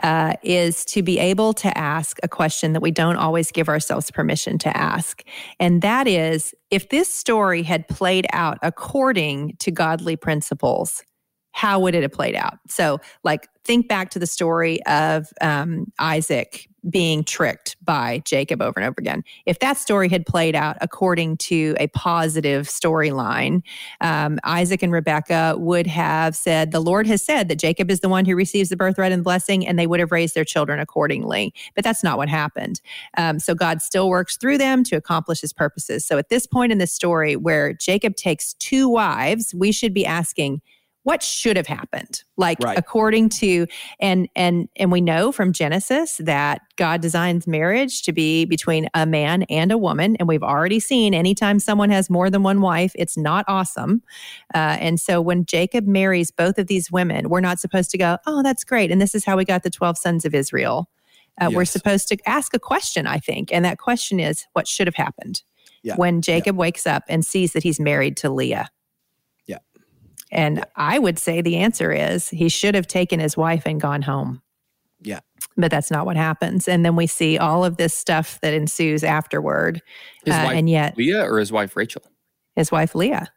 uh, is to be able to ask a question that we don't always give ourselves permission to ask. And that is if this story had played out according to godly principles, how would it have played out? So, like, think back to the story of um, Isaac being tricked by Jacob over and over again. If that story had played out according to a positive storyline, um, Isaac and Rebecca would have said, The Lord has said that Jacob is the one who receives the birthright and blessing, and they would have raised their children accordingly. But that's not what happened. Um, so God still works through them to accomplish his purposes. So at this point in the story where Jacob takes two wives, we should be asking, what should have happened like Right. according to and and and we know from genesis that god designs marriage to be between a man and a woman and we've already seen anytime someone has more than one wife it's not awesome uh, and so when jacob marries both of these women we're not supposed to go oh that's great and this is how we got the 12 sons of israel uh, we're supposed to ask a question i think and that question is what should have happened Yeah. when jacob wakes up and sees that he's married to leah Yeah. And I would say the answer is he should have taken his wife and gone home. Yeah. But that's not what happens. And then we see all of this stuff that ensues afterward. His uh, wife and yet Leah or his wife Rachel? his wife Leah.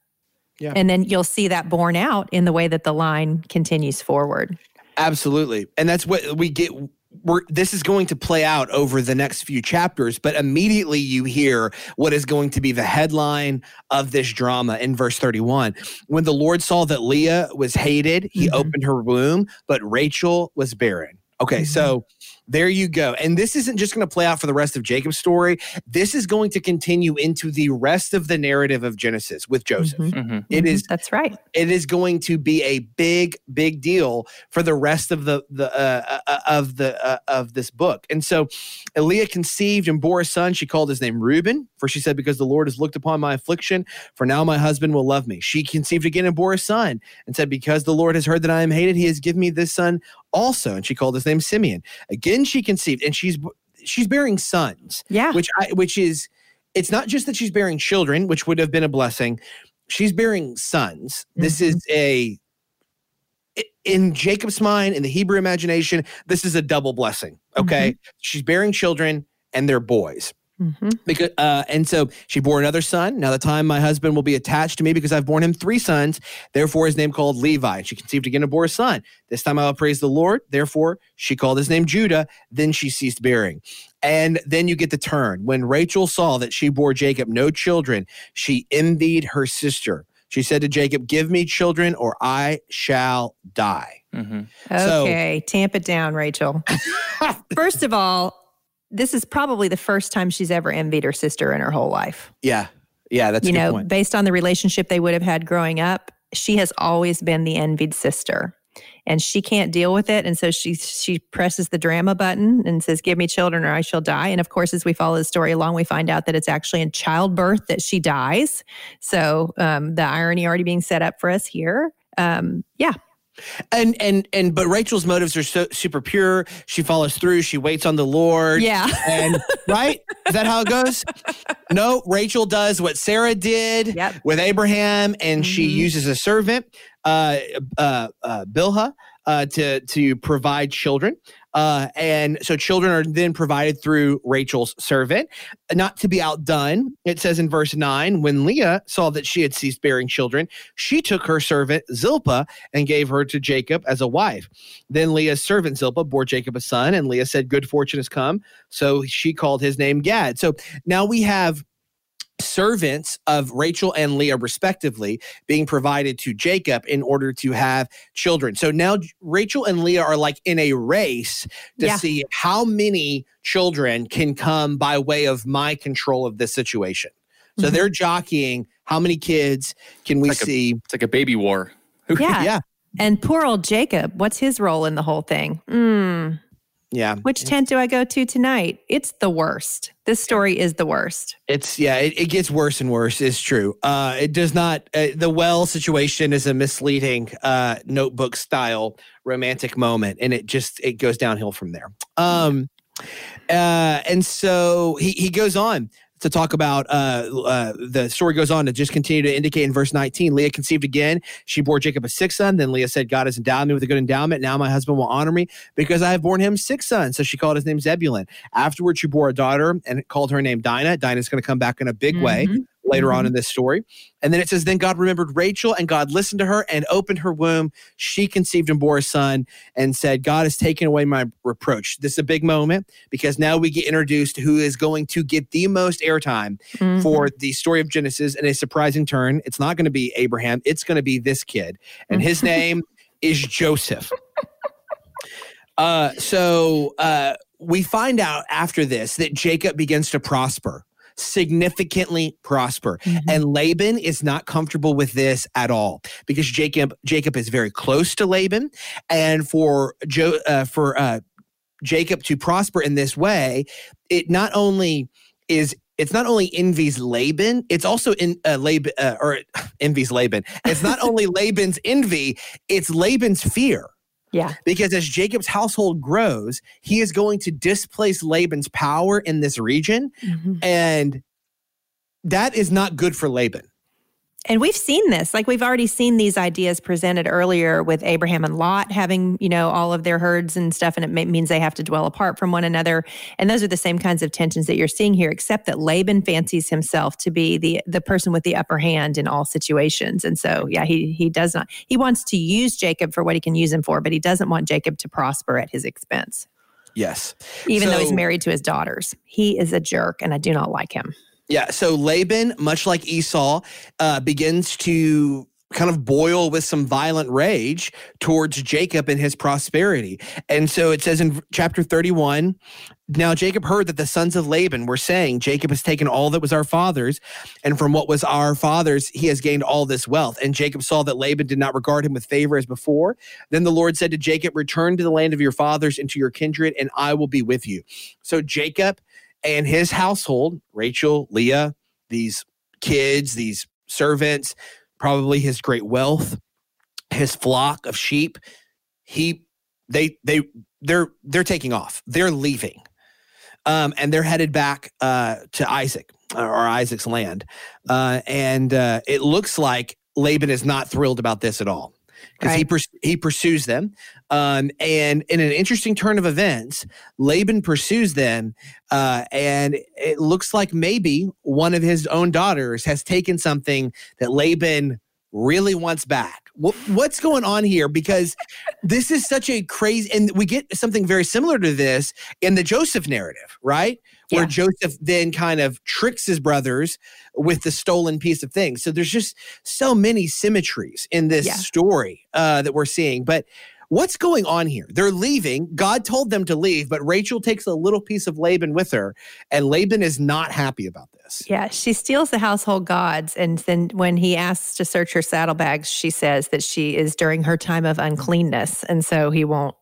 Yeah. And then you'll see that borne out in the way that the line continues forward. Absolutely. And that's what we get. We're, this is going to play out over the next few chapters, but immediately you hear what is going to be the headline of this drama in verse 31. When the Lord saw that Leah was hated, he Mhm. opened her womb, but Rachel was barren. Okay, Mhm. so there you go. And this isn't just going to play out for the rest of Jacob's story. This is going to continue into the rest of the narrative of Genesis with Joseph. Mhm. Mm-hmm. It Mhm. is That's right. it is going to be a big big deal for the rest of the the uh, uh, of the uh, of this book and so Leah conceived and bore a son she called his name Reuben for she said because the Lord has looked upon my affliction for now my husband will love me she conceived again and bore a son and said because the Lord has heard that I am hated he has given me this son also and she called his name Simeon again she conceived and she's she's bearing sons Yeah. which I which is it's not just that she's bearing children, which would have been a blessing. She's bearing sons. This Mhm. is a in Jacob's mind, in the Hebrew imagination, this is a double blessing. Okay. She's bearing children and they're boys. Mhm. Because uh, and so she bore another son. Now the time my husband will be attached to me because I've borne him three sons. Therefore his name called Levi. And she conceived again and bore a son. This time I will praise the Lord. Therefore she called his name Judah. Then she ceased bearing. And then you get the turn. When Rachel saw that she bore Jacob no children, she envied her sister. She said to Jacob, "Give me children, or I shall die." Mm-hmm. So- Okay. Tamp it down, Rachel. First of all, this is probably the first time she's ever envied her sister in her whole life. Yeah, yeah, that's you know, point. based on the relationship they would have had growing up, she has always been the envied sister. And she can't deal with it. And so she she presses the drama button and says, Give me children or I shall die. And of course, as we follow the story along, we find out that it's actually in childbirth that she dies. So um, the irony already being set up for us here. Um, yeah. And and and but Rachel's motives are so super pure. She follows through. She waits on the Lord. Yeah. And right? Is that how it goes? No, Rachel does what Sarah did Yep. with Abraham, and she Mhm. uses a servant, uh, uh, uh, Bilhah, uh, to to provide children. Uh, and so children are then provided through Rachel's servant. Not to be outdone, it says in verse nine, when Leah saw that she had ceased bearing children, she took her servant Zilpah and gave her to Jacob as a wife. Then Leah's servant Zilpah bore Jacob a son, and Leah said, Good fortune has come. So she called his name Gad. So now we have servants of Rachel and Leah, respectively, being provided to Jacob in order to have children. So now Rachel and Leah are like in a race to Yeah. see how many children can come by way of my control of this situation. So Mhm. they're jockeying how many kids can we Like a- see? It's like a baby war. Yeah. Yeah. And poor old Jacob, what's his role in the whole thing? Mm, Yeah. which tent do I go to tonight? It's the worst. This story is the worst. It's yeah, it, it gets worse and worse. It's true. Uh, it does not. Uh, the well situation is a misleading uh, notebook style romantic moment, and it just it goes downhill from there. Um, uh, and so he he goes on to talk about uh, uh, the story goes on to just continue to indicate in verse 19 leah conceived again. She bore jacob a sixth son. Then leah said god has endowed me with a good endowment. Now my husband will honor me because i have borne him six sons. So she called his name zebulun. Afterwards she bore a daughter and called her name dinah. Dinah's going to come back in a big way. Mhm. Later Mhm. on in this story. And then it says, Then God remembered Rachel, and God listened to her and opened her womb. She conceived and bore a son and said, God has taken away my reproach. This is a big moment because now we get introduced who is going to get the most airtime Mhm. for the story of Genesis in a surprising turn. It's not going to be Abraham, it's going to be this kid. And his name is Joseph. Uh, so uh, we find out after this that Jacob begins to prosper, significantly prosper. Mhm. And Laban is not comfortable with this at all because Jacob Jacob is very close to Laban, and for jo, uh, for uh, Jacob to prosper in this way, it not only is it's not only envies Laban, it's also in uh, Laban uh, or envies Laban. It's not only Laban's envy, it's Laban's fear. Yeah. Because as Jacob's household grows, he is going to displace Laban's power in this region. Mhm. And that is not good for Laban. And we've seen this. Like we've already seen these ideas presented earlier with Abraham and Lot having, you know, all of their herds and stuff, and it ma- means they have to dwell apart from one another. And those are the same kinds of tensions that you're seeing here, except that Laban fancies himself to be the the person with the upper hand in all situations. And so, yeah, he he does not. He wants to use Jacob for what he can use him for, but he doesn't want Jacob to prosper at his expense, Yes. even though he's married to his daughters. He is a jerk, and I do not like him. Yeah. So Laban, much like Esau, uh, begins to kind of boil with some violent rage towards Jacob and his prosperity. And so it says in chapter 31 Now Jacob heard that the sons of Laban were saying, Jacob has taken all that was our father's, and from what was our father's, he has gained all this wealth. And Jacob saw that Laban did not regard him with favor as before. Then the Lord said to Jacob, Return to the land of your fathers and to your kindred, and I will be with you. So Jacob and his household, Rachel, Leah, these kids, these servants, probably his great wealth, his flock of sheep, he they they they're they're taking off. They're leaving. Um, and they're headed back uh, to Isaac or Isaac's land. Uh, and uh, it looks like Laban is not thrilled about this at all because he Right. purs- he pursues them. Um, and in an interesting turn of events, Laban pursues them, uh, and it looks like maybe one of his own daughters has taken something that Laban really wants back. What, what's going on here? Because this is such a crazy, and we get something very similar to this in the Joseph narrative, right? Where Yeah. Joseph then kind of tricks his brothers with the stolen piece of things. So there's just so many symmetries in this Yeah. story uh, that we're seeing. But what's going on here? They're leaving. God told them to leave, but Rachel takes a little piece of Laban with her, and Laban is not happy about this. Yeah, she steals the household gods. And then when he asks to search her saddlebags, she says that she is during her time of uncleanness. And so he won't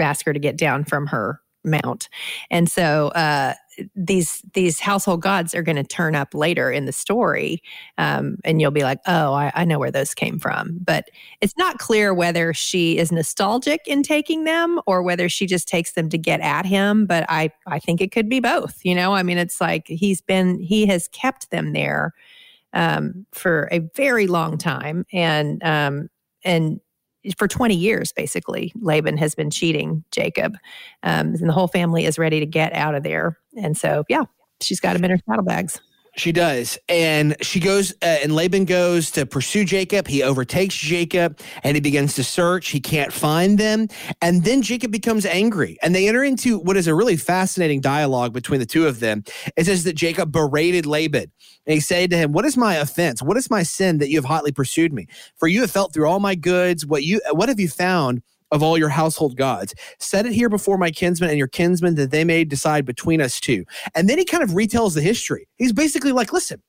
ask her to get down from her mount. And so uh, these these household gods are going to turn up later in the story. Um, and you'll be like, oh, I, I know where those came from. But it's not clear whether she is nostalgic in taking them or whether she just takes them to get at him. But I, I think it could be both. You know, I mean, it's like he's been, he has kept them there um, for a very long time. And, um, and, for 20 years, basically, Laban has been cheating Jacob. Um, and the whole family is ready to get out of there. And so, yeah, she's got him in her saddlebags. She does. And she goes, uh, and Laban goes to pursue Jacob. He overtakes Jacob and he begins to search. He can't find them. And then Jacob becomes angry. And they enter into what is a really fascinating dialogue between the two of them. It says that Jacob berated Laban. And he said to him, What is my offense? What is my sin that you have hotly pursued me? For you have felt through all my goods. What you what have you found? Of all your household gods, set it here before my kinsmen and your kinsmen that they may decide between us two. And then he kind of retells the history. He's basically like, listen,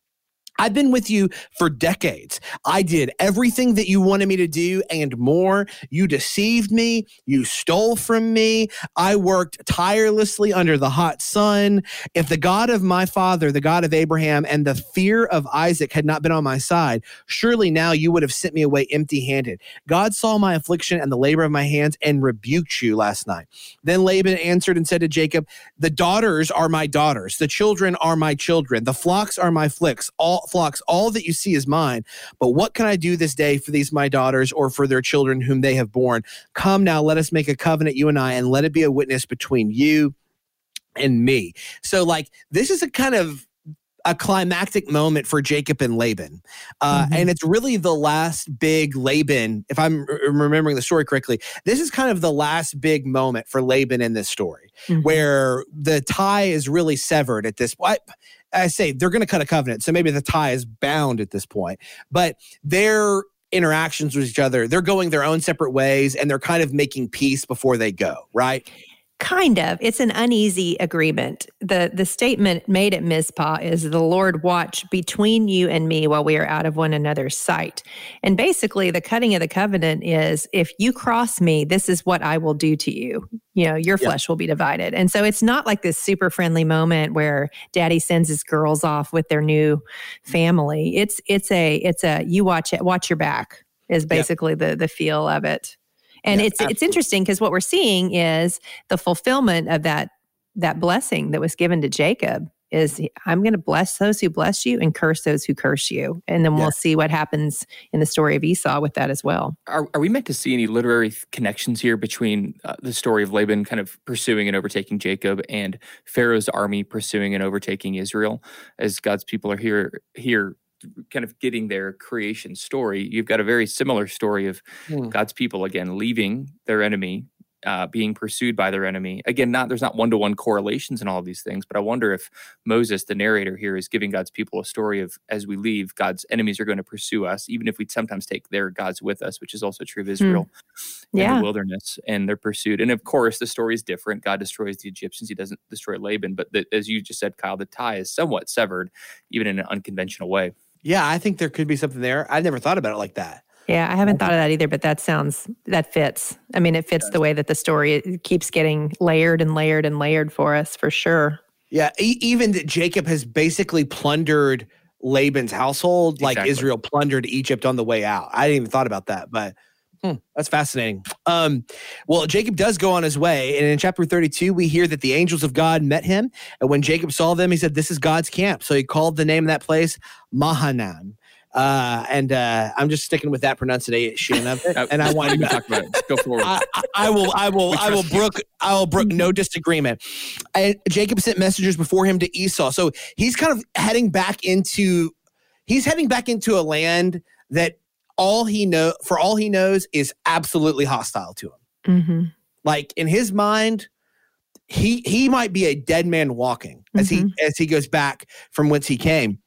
I've been with you for decades. I did everything that you wanted me to do and more. You deceived me. You stole from me. I worked tirelessly under the hot sun. If the God of my father, the God of Abraham, and the fear of Isaac had not been on my side, surely now you would have sent me away empty handed. God saw my affliction and the labor of my hands and rebuked you last night. Then Laban answered and said to Jacob, The daughters are my daughters, the children are my children, the flocks are my flicks, all flocks, all that you see is mine. But what can I do this day for these my daughters or for their children whom they have borne? Come now, let us make a covenant, you and I, and let it be a witness between you and me. So, like, this is a kind of a climactic moment for Jacob and Laban. Uh, mm-hmm. And it's really the last big Laban, if I'm remembering the story correctly, this is kind of the last big moment for Laban in this story mm-hmm. where the tie is really severed at this point. I say they're going to cut a covenant. So maybe the tie is bound at this point, but their interactions with each other, they're going their own separate ways and they're kind of making peace before they go, right? Kind of. It's an uneasy agreement. The the statement made at Mizpah is the Lord watch between you and me while we are out of one another's sight. And basically the cutting of the covenant is if you cross me, this is what I will do to you. You know, your flesh will be divided. And so it's not like this super friendly moment where daddy sends his girls off with their new family. It's it's a it's a you watch it, watch your back is basically the the feel of it. And it's absolutely. it's interesting because what we're seeing is the fulfillment of that that blessing that was given to Jacob is I'm going to bless those who bless you and curse those who curse you. And then we'll see what happens in the story of Esau with that as well. Are, are we meant to see any literary connections here between uh, the story of Laban kind of pursuing and overtaking Jacob and Pharaoh's army pursuing and overtaking Israel as God's people are here here kind of getting their creation story, you've got a very similar story of mm. God's people again leaving their enemy, uh, being pursued by their enemy. Again, not there's not one to one correlations in all of these things, but I wonder if Moses, the narrator here, is giving God's people a story of as we leave, God's enemies are going to pursue us, even if we sometimes take their gods with us, which is also true of hmm. Israel mm. yeah. in the wilderness, and they're pursued. And of course, the story is different. God destroys the Egyptians; He doesn't destroy Laban. But the, as you just said, Kyle, the tie is somewhat severed, even in an unconventional way. Yeah, I think there could be something there. I've never thought about it like that. Yeah, I haven't thought of that either, but that sounds that fits. I mean, it fits the way that the story keeps getting layered and layered and layered for us for sure. Yeah, e- even that Jacob has basically plundered Laban's household like Israel plundered Egypt on the way out. I didn't even thought about that, but Hmm, that's fascinating. Um, well, Jacob does go on his way. And in chapter 32, we hear that the angels of God met him. And when Jacob saw them, he said, This is God's camp. So he called the name of that place Mahanaim. Uh, and uh, I'm just sticking with that pronunciation of it. And I want to talk about it. Go forward. I, I will. I will. I will brook. I will brook no disagreement. And Jacob sent messengers before him to Esau, so he's kind of heading back into. He's heading back into a land that all he know for all he knows is absolutely hostile to him. Mm-hmm. Like in his mind, he he might be a dead man walking as mm-hmm. he as he goes back from whence he came.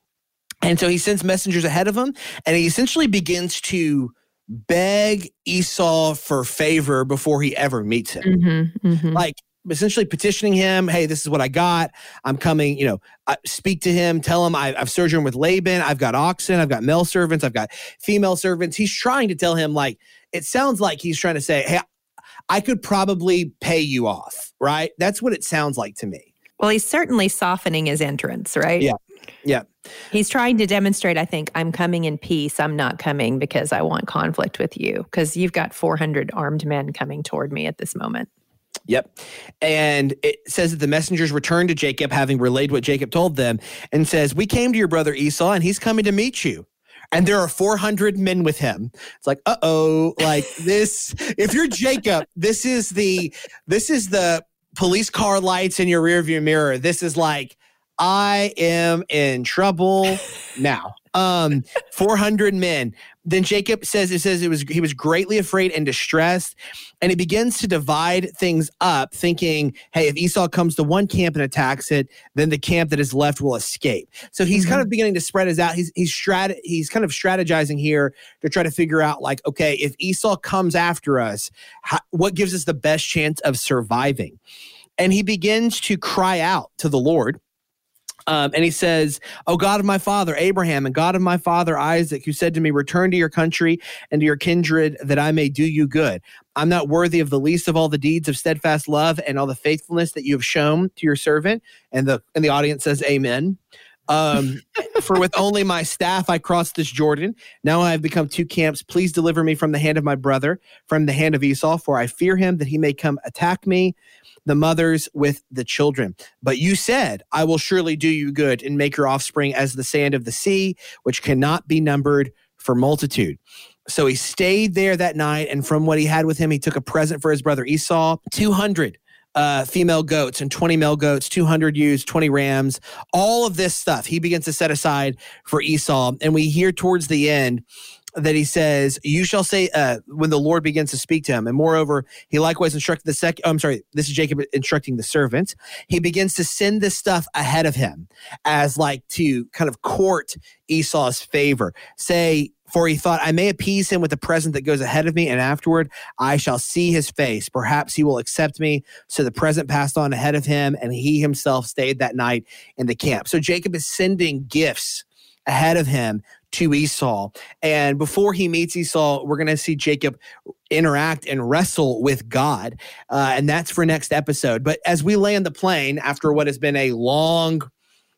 And so he sends messengers ahead of him, and he essentially begins to beg Esau for favor before he ever meets him. Mm-hmm, mm-hmm. Like essentially petitioning him, hey, this is what I got. I'm coming, you know, uh, speak to him, tell him I, have sojourned with Laban. I've got oxen, I've got male servants, I've got female servants. He's trying to tell him, like, it sounds like he's trying to say, hey, I could probably pay you off, right? That's what it sounds like to me. Well, he's certainly softening his entrance, right? Yeah. Yeah. He's trying to demonstrate, I think, I'm coming in peace. I'm not coming because I want conflict with you, because you've got 400 armed men coming toward me at this moment. Yep. And it says that the messengers returned to Jacob, having relayed what Jacob told them, and says, We came to your brother Esau, and he's coming to meet you. And there are 400 men with him. It's like, uh oh, like this. If you're Jacob, this is the this is the police car lights in your rearview mirror. This is like, I am in trouble now. Um, 400 men. Then Jacob says it says it was he was greatly afraid and distressed, and he begins to divide things up, thinking, "Hey, if Esau comes to one camp and attacks it, then the camp that is left will escape." So he's mm-hmm. kind of beginning to spread his out. He's he's strat he's kind of strategizing here to try to figure out, like, okay, if Esau comes after us, how, what gives us the best chance of surviving? And he begins to cry out to the Lord um, and he says, Oh God of my father Abraham and God of my father Isaac, who said to me, Return to your country and to your kindred, that I may do you good. I'm not worthy of the least of all the deeds of steadfast love and all the faithfulness that you have shown to your servant. And the and the audience says, Amen. Um, for with only my staff I crossed this Jordan. Now I have become two camps. Please deliver me from the hand of my brother, from the hand of Esau, for I fear him that he may come attack me the mothers with the children. But you said, I will surely do you good and make your offspring as the sand of the sea, which cannot be numbered for multitude. So he stayed there that night, and from what he had with him, he took a present for his brother Esau 200 uh, female goats and 20 male goats, 200 ewes, 20 rams, all of this stuff he begins to set aside for Esau. And we hear towards the end that he says, You shall say, uh, when the Lord begins to speak to him. And moreover, he likewise instructed the second, oh, I'm sorry, this is Jacob instructing the servant. He begins to send this stuff ahead of him as like to kind of court Esau's favor. Say, for he thought, I may appease him with the present that goes ahead of me, and afterward I shall see his face. Perhaps he will accept me. So the present passed on ahead of him, and he himself stayed that night in the camp. So Jacob is sending gifts ahead of him to Esau. And before he meets Esau, we're going to see Jacob interact and wrestle with God. Uh, and that's for next episode. But as we land the plane after what has been a long,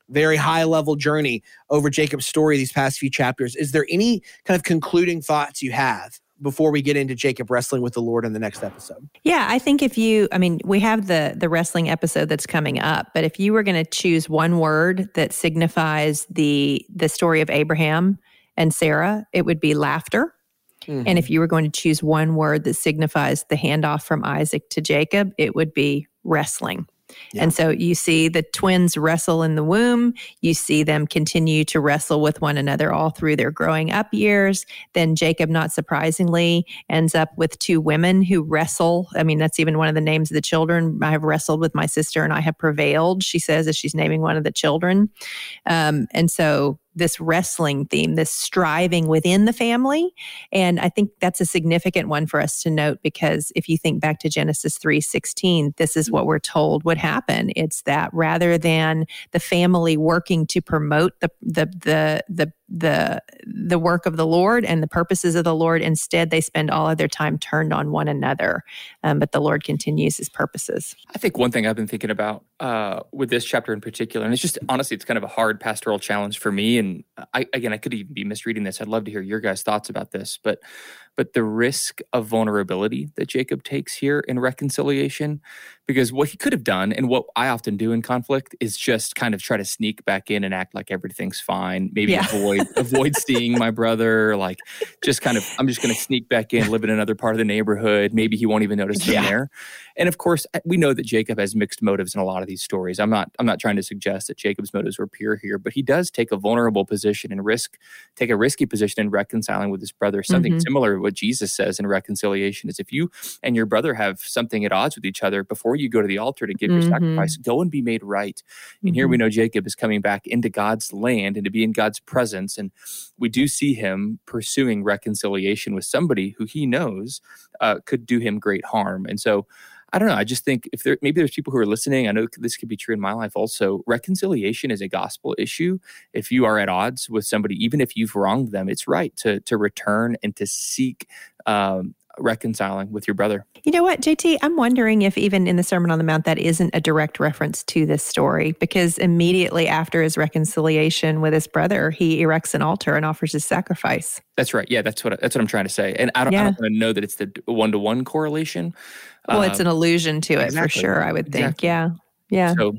very high level journey over Jacob's story these past few chapters, is there any kind of concluding thoughts you have? before we get into Jacob wrestling with the Lord in the next episode. Yeah, I think if you I mean, we have the the wrestling episode that's coming up, but if you were going to choose one word that signifies the the story of Abraham and Sarah, it would be laughter. Mm-hmm. And if you were going to choose one word that signifies the handoff from Isaac to Jacob, it would be wrestling. And so you see the twins wrestle in the womb. You see them continue to wrestle with one another all through their growing up years. Then Jacob, not surprisingly, ends up with two women who wrestle. I mean, that's even one of the names of the children. I have wrestled with my sister and I have prevailed, she says, as she's naming one of the children. Um, and so this wrestling theme, this striving within the family. And I think that's a significant one for us to note because if you think back to Genesis 3:16, this is what we're told would happen. It's that rather than the family working to promote the the the the the the work of the Lord and the purposes of the Lord. Instead, they spend all of their time turned on one another. Um, but the Lord continues His purposes. I think one thing I've been thinking about uh, with this chapter in particular, and it's just honestly, it's kind of a hard pastoral challenge for me. And I, again, I could even be misreading this. I'd love to hear your guys' thoughts about this, but but the risk of vulnerability that Jacob takes here in reconciliation because what he could have done and what I often do in conflict is just kind of try to sneak back in and act like everything's fine. Maybe yeah. avoid avoid seeing my brother. Like just kind of I'm just going to sneak back in, live in another part of the neighborhood. Maybe he won't even notice yeah. I'm there. And of course, we know that Jacob has mixed motives in a lot of these stories. I'm not I'm not trying to suggest that Jacob's motives were pure here, but he does take a vulnerable position and risk take a risky position in reconciling with his brother. Something mm-hmm. similar to what Jesus says in reconciliation is if you and your brother have something at odds with each other before before you go to the altar to give mm-hmm. your sacrifice, go and be made right. And mm-hmm. here we mm-hmm. know Jacob is coming back into God's land and to be in God's presence. And we do see him pursuing reconciliation with somebody who he knows uh, could do him great harm. And so, I don't know. I just think if there maybe there's people who are listening. I know this could be true in my life also. Reconciliation is a gospel issue. If you are at odds with somebody, even if you've wronged them, it's right to to return and to seek um, reconciling with your brother. You know what, JT? I'm wondering if even in the Sermon on the Mount that isn't a direct reference to this story because immediately after his reconciliation with his brother, he erects an altar and offers his sacrifice. That's right. Yeah, that's what that's what I'm trying to say. And I don't, yeah. I don't know that it's the one to one correlation. Well, it's an um, allusion to it exactly. for sure. I would think. Exactly. Yeah. Yeah. So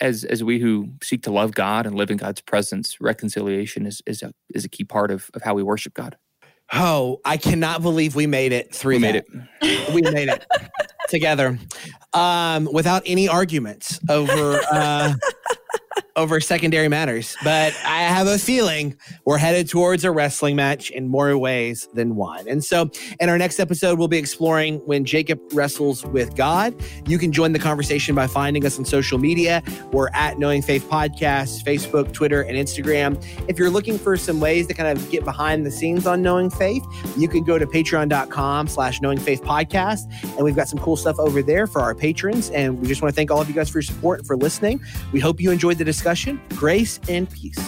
as as we who seek to love God and live in God's presence, reconciliation is is a is a key part of, of how we worship God. Oh, I cannot believe we made it through. We made it. We made it together, um, without any arguments over uh, over secondary matters. But I have a feeling we're headed towards a wrestling match in more ways than one. And so, in our next episode, we'll be exploring when Jacob wrestles with God. You can join the conversation by finding us on social media. We're at Knowing Faith Podcast, Facebook, Twitter, and Instagram. If you're looking for some ways to kind of get behind the scenes on Knowing Faith, you can go to patreon.com slash Knowing Faith Podcast. And we've got some cool stuff over there for our patrons. And we just want to thank all of you guys for your support and for listening. We hope you enjoyed the discussion. Grace and peace.